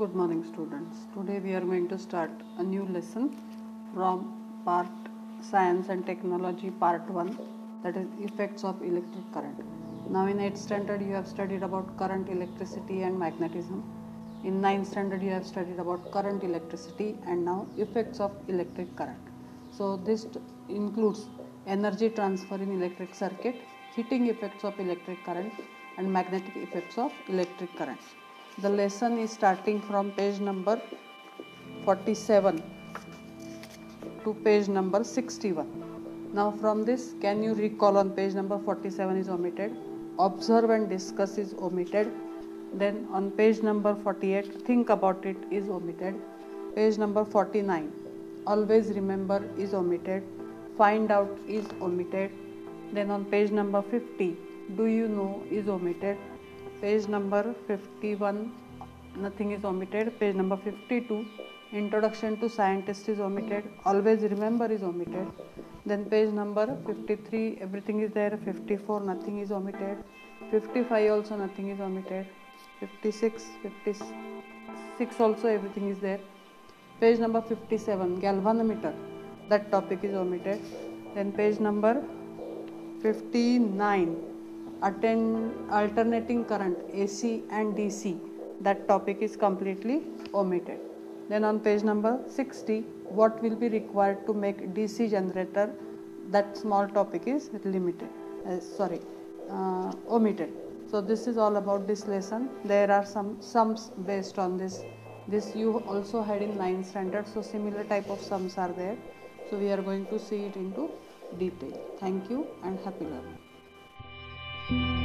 Good morning, students. Today we are going to start a new lesson from part Science and Technology, part 1, that is effects of electric current. Now, in 8th standard, you have studied about current, electricity, and magnetism. In 9th standard, you have studied about current, electricity, and now effects of electric current. So, this includes energy transfer in electric circuit, heating effects of electric current, and magnetic effects of electric current. The lesson is starting from page number 47 to page number 61. Now, from this, can you recall on page number 47 is omitted, observe and discuss is omitted, then on page number 48, think about it is omitted, page number 49, always remember is omitted, find out is omitted, then on page number 50, do you know is omitted, page number 51 nothing is omitted page number 52 introduction to scientist is omitted always remember is omitted then page number 53 everything is there 54 nothing is omitted fifty five also nothing is omitted 56 56 also everything is there page number fifty seven galvanometer that topic is omitted then page number 59 alternating current AC and DC that topic is completely omitted. Then on page number 60 what will be required to make DC generator? That small topic is limited uh, sorry uh, omitted. So this is all about this lesson. There are some sums based on this. This you also had in 9th standard so similar type of sums are there. So we are going to see it into detail. Thank you and happy learning Thank you.